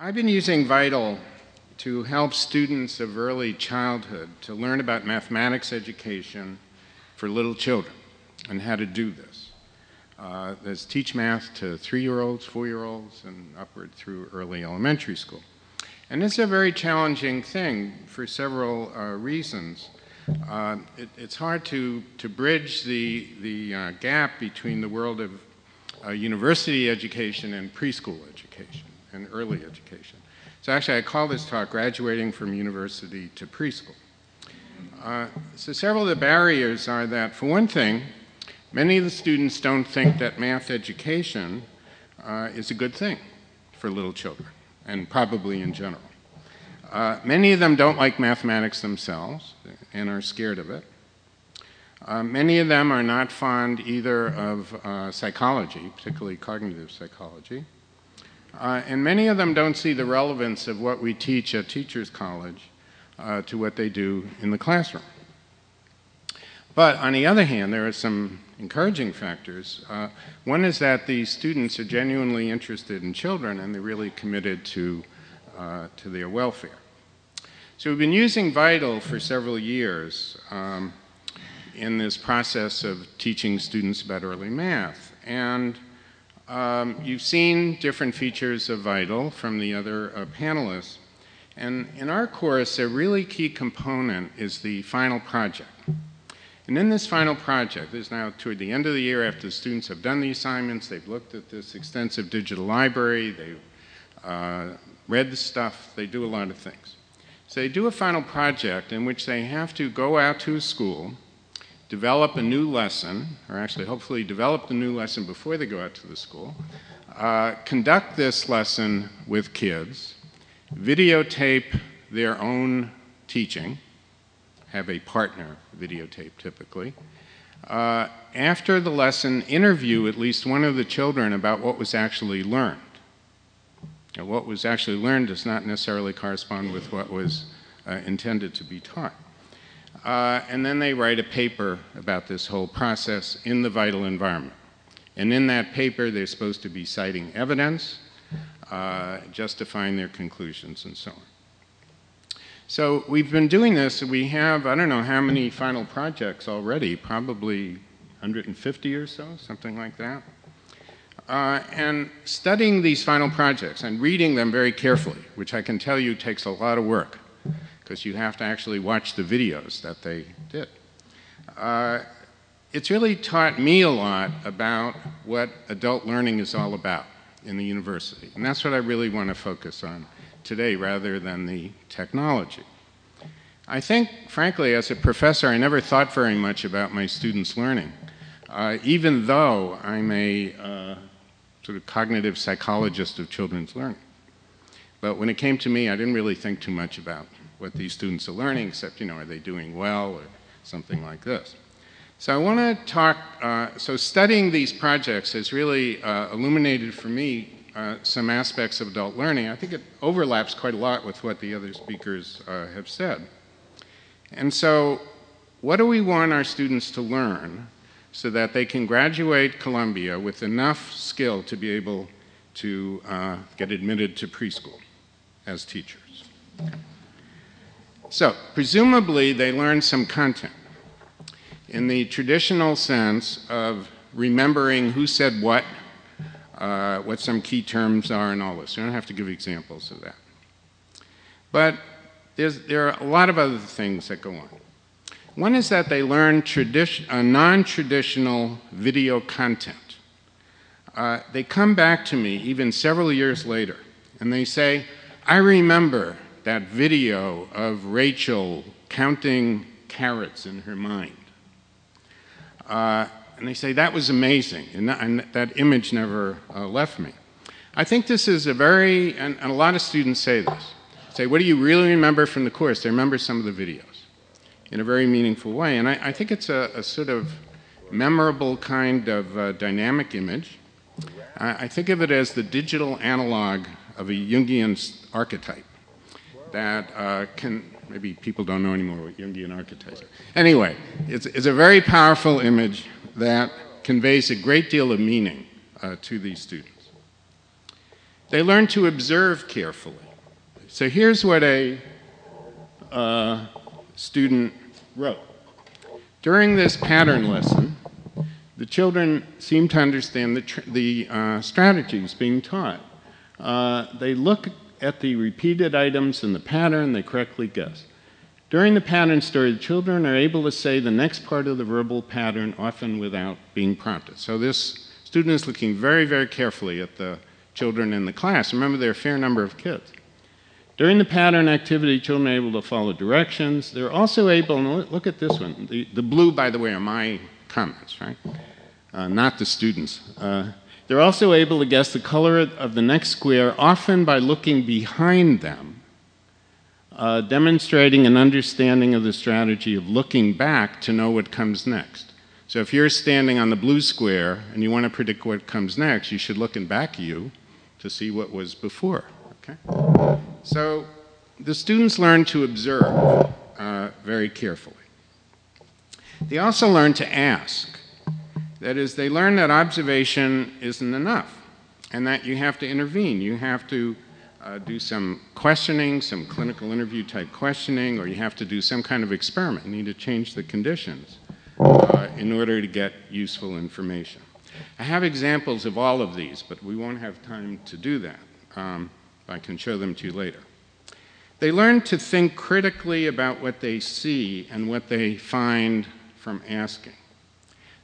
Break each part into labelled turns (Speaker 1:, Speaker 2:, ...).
Speaker 1: I've been using Vital to help students of early childhood to learn about mathematics education for little children and how to do this. Uh, there's teach math to three-year-olds, four-year-olds, and upward through early elementary school. And it's a very challenging thing for several uh, reasons. Uh, it, it's hard to, to bridge the, the uh, gap between the world of uh, university education and preschool education and early education. So actually, I call this talk Graduating from University to Preschool. Uh, so several of the barriers are that, for one thing, many of the students don't think that math education uh, is a good thing for little children, and probably in general. Uh, many of them don't like mathematics themselves and are scared of it. Uh, many of them are not fond either of uh, psychology, particularly cognitive psychology. Uh, and many of them don't see the relevance of what we teach at Teachers College uh, to what they do in the classroom. But on the other hand, there are some encouraging factors. Uh, one is that these students are genuinely interested in children and they're really committed to, uh, to their welfare. So we've been using Vital for several years um, in this process of teaching students about early math. And um, you've seen different features of Vital from the other uh, panelists. And in our course, a really key component is the final project. And in this final project, this is now toward the end of the year after the students have done the assignments, they've looked at this extensive digital library, they've uh, read the stuff, they do a lot of things. So they do a final project in which they have to go out to a school develop a new lesson, or actually hopefully develop the new lesson before they go out to the school, uh, conduct this lesson with kids, videotape their own teaching, have a partner videotape typically. Uh, after the lesson, interview at least one of the children about what was actually learned. Now, what was actually learned does not necessarily correspond with what was uh, intended to be taught. Uh, and then they write a paper about this whole process in the vital environment. And in that paper, they're supposed to be citing evidence, uh, justifying their conclusions, and so on. So we've been doing this. We have, I don't know how many final projects already, probably 150 or so, something like that. Uh, and studying these final projects and reading them very carefully, which I can tell you takes a lot of work because you have to actually watch the videos that they did. Uh, it's really taught me a lot about what adult learning is all about in the university. And that's what I really want to focus on today rather than the technology. I think, frankly, as a professor, I never thought very much about my students' learning, uh, even though I'm a uh, sort of cognitive psychologist of children's learning. But when it came to me, I didn't really think too much about what these students are learning, except, you know, are they doing well or something like this. So I want to talk, uh, so studying these projects has really uh, illuminated for me uh, some aspects of adult learning. I think it overlaps quite a lot with what the other speakers uh, have said. And so what do we want our students to learn so that they can graduate Columbia with enough skill to be able to uh, get admitted to preschool as teachers? So, presumably, they learned some content in the traditional sense of remembering who said what, uh, what some key terms are, and all this. You don't have to give examples of that. But there are a lot of other things that go on. One is that they learn uh, non traditional video content. Uh, they come back to me even several years later and they say, I remember that video of Rachel counting carrots in her mind. Uh, and they say, that was amazing. And that, and that image never uh, left me. I think this is a very, and, and, a lot of students say this. Say, what do you really remember from the course? They remember some of the videos in a very meaningful way. And I, I think it's a, a, sort of memorable kind of uh, dynamic image. I, I think of it as the digital analog of a Jungian archetype that uh, can, maybe people don't know anymore what Jungian archetypes are. Anyway, it's, it's a very powerful image that conveys a great deal of meaning uh, to these students. They learn to observe carefully. So here's what a uh, student wrote. During this pattern lesson, the children seem to understand the, the uh, strategies being taught. Uh, they look at the repeated items in the pattern, they correctly guess. During the pattern story, the children are able to say the next part of the verbal pattern, often without being prompted. So this student is looking very, very carefully at the children in the class. Remember, there are a fair number of kids. During the pattern activity, children are able to follow directions. They're also able, look at this one. The, the blue, by the way, are my comments, right? Uh, not the students. Uh, they're also able to guess the color of the next square, often by looking behind them, uh, demonstrating an understanding of the strategy of looking back to know what comes next. So if you're standing on the blue square and you want to predict what comes next, you should look in back of you to see what was before. Okay? So the students learn to observe uh, very carefully. They also learn to ask. That is, they learn that observation isn't enough and that you have to intervene. You have to uh, do some questioning, some clinical interview type questioning, or you have to do some kind of experiment. You need to change the conditions uh, in order to get useful information. I have examples of all of these, but we won't have time to do that. Um, I can show them to you later. They learn to think critically about what they see and what they find from asking.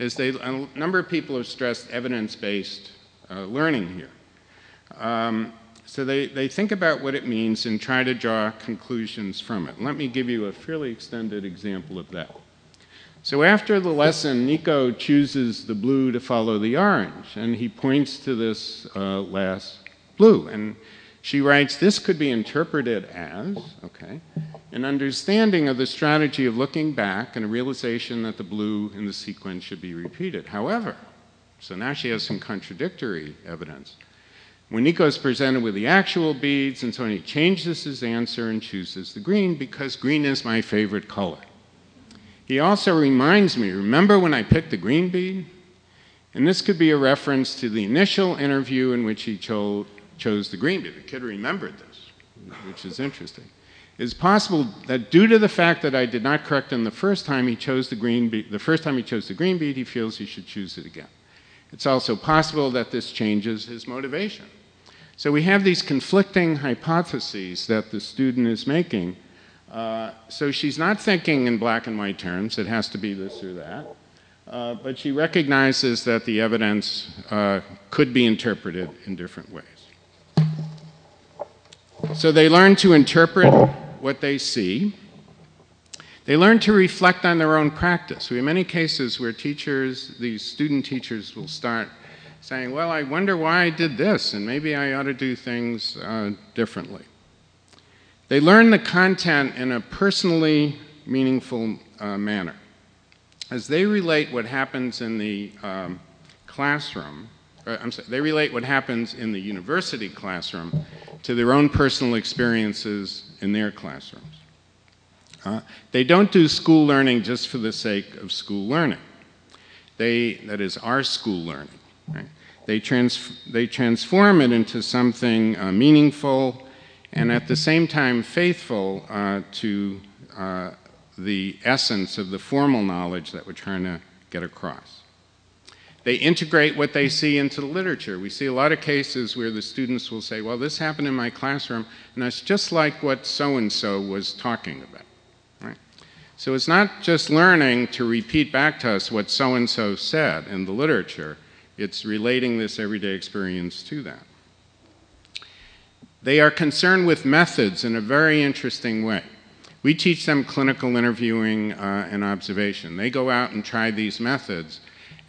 Speaker 1: As they, a number of people have stressed evidence based uh, learning here. Um, so they, they think about what it means and try to draw conclusions from it. Let me give you a fairly extended example of that. So after the lesson, Nico chooses the blue to follow the orange, and he points to this uh, last blue. And she writes, This could be interpreted as, okay, an understanding of the strategy of looking back and a realization that the blue in the sequence should be repeated. However, so now she has some contradictory evidence. When Nico is presented with the actual beads and so on, he changes his answer and chooses the green because green is my favorite color. He also reminds me, remember when I picked the green bead? And this could be a reference to the initial interview in which he cho- chose the green bead. The kid remembered this, which is interesting. It's possible that due to the fact that I did not correct him the first time he chose the green bead, the first time he chose the green bead, he feels he should choose it again. It's also possible that this changes his motivation. So we have these conflicting hypotheses that the student is making. Uh, so she's not thinking in black and white terms, it has to be this or that. Uh, but she recognizes that the evidence uh, could be interpreted in different ways. So they learn to interpret what they see. They learn to reflect on their own practice. We have many cases where teachers, these student teachers, will start saying, Well, I wonder why I did this, and maybe I ought to do things uh, differently. They learn the content in a personally meaningful uh, manner. As they relate what happens in the um, classroom, I'm sorry, they relate what happens in the university classroom to their own personal experiences in their classrooms. Uh, they don't do school learning just for the sake of school learning. They, that is, our school learning. Right? They, trans- they transform it into something uh, meaningful and at the same time faithful uh, to uh, the essence of the formal knowledge that we're trying to get across. They integrate what they see into the literature. We see a lot of cases where the students will say, Well, this happened in my classroom, and that's just like what so and so was talking about. Right? So it's not just learning to repeat back to us what so and so said in the literature, it's relating this everyday experience to that. They are concerned with methods in a very interesting way. We teach them clinical interviewing uh, and observation. They go out and try these methods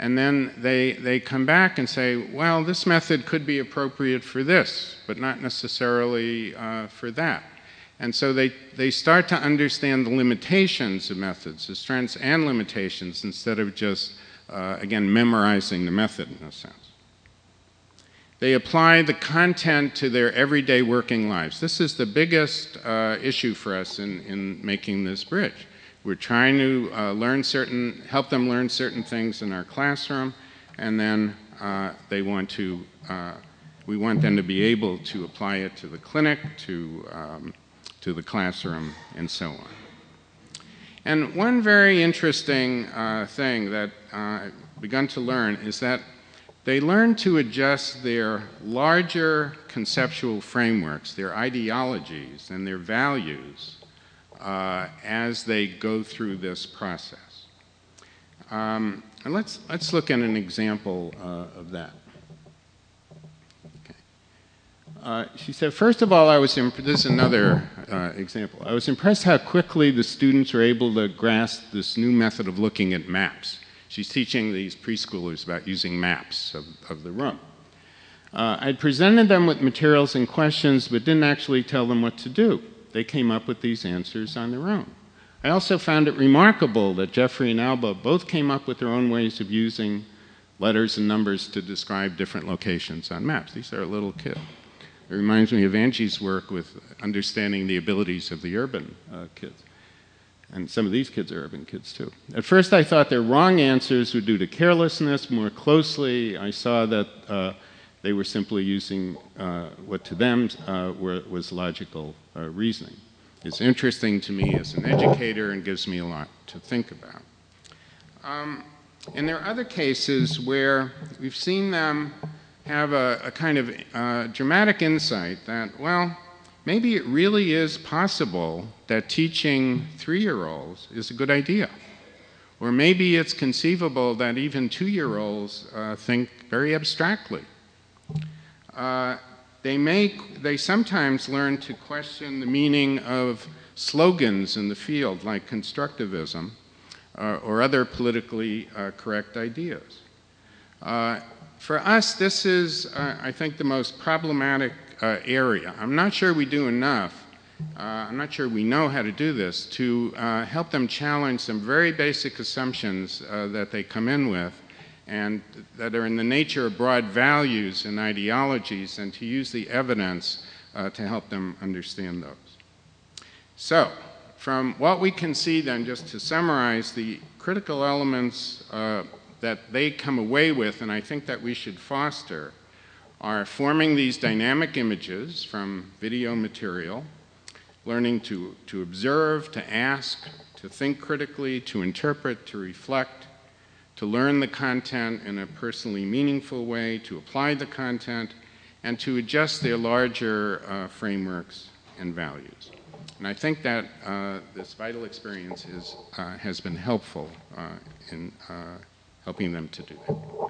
Speaker 1: and then they, they come back and say, well, this method could be appropriate for this, but not necessarily uh, for that. And so they, they start to understand the limitations of methods, the strengths and limitations, instead of just, uh, again, memorizing the method in a sense. They apply the content to their everyday working lives. This is the biggest uh, issue for us in, in making this bridge. We're trying to uh, learn certain, help them learn certain things in our classroom, and then uh, they want to, uh, we want them to be able to apply it to the clinic, to, um, to the classroom, and so on. And one very interesting uh, thing that I've begun to learn is that they learn to adjust their larger conceptual frameworks, their ideologies, and their values uh, as they go through this process. Um, and let's, let's look at an example uh, of that. Uh, she said, first of all, I was, imp- this is another uh, example. I was impressed how quickly the students were able to grasp this new method of looking at maps. She's teaching these preschoolers about using maps of, of the room. Uh, I'd presented them with materials and questions, but didn't actually tell them what to do. They came up with these answers on their own. I also found it remarkable that Jeffrey and Alba both came up with their own ways of using letters and numbers to describe different locations on maps. These are little kids. It reminds me of Angie's work with understanding the abilities of the urban uh, kids. And some of these kids are urban kids too. At first, I thought their wrong answers were due to carelessness. More closely, I saw that uh, they were simply using uh, what to them uh, were, was logical uh, reasoning. It's interesting to me as an educator and gives me a lot to think about. Um, and there are other cases where we've seen them have a, a kind of uh, dramatic insight that, well, maybe it really is possible that teaching three year olds is a good idea. Or maybe it's conceivable that even two year olds uh, think very abstractly. Uh, they, make, they sometimes learn to question the meaning of slogans in the field, like constructivism uh, or other politically uh, correct ideas. Uh, for us, this is, uh, I think, the most problematic area. I'm not sure we do enough. I'm not sure we know how to do this to help them challenge some very basic assumptions that they come in with and that are in the nature of broad values and ideologies, and to use the evidence uh, to help them understand those. So, from what we can see, then, just to summarize, the critical elements uh, that they come away with, and I think that we should foster, are forming these dynamic images from video material, learning to, to observe, to ask, to think critically, to interpret, to reflect, to learn the content in a personally meaningful way, to apply the content, and to adjust their larger uh, frameworks and values. And I think that uh, this vital experience is, uh, has been helpful uh, in uh, helping them to do that.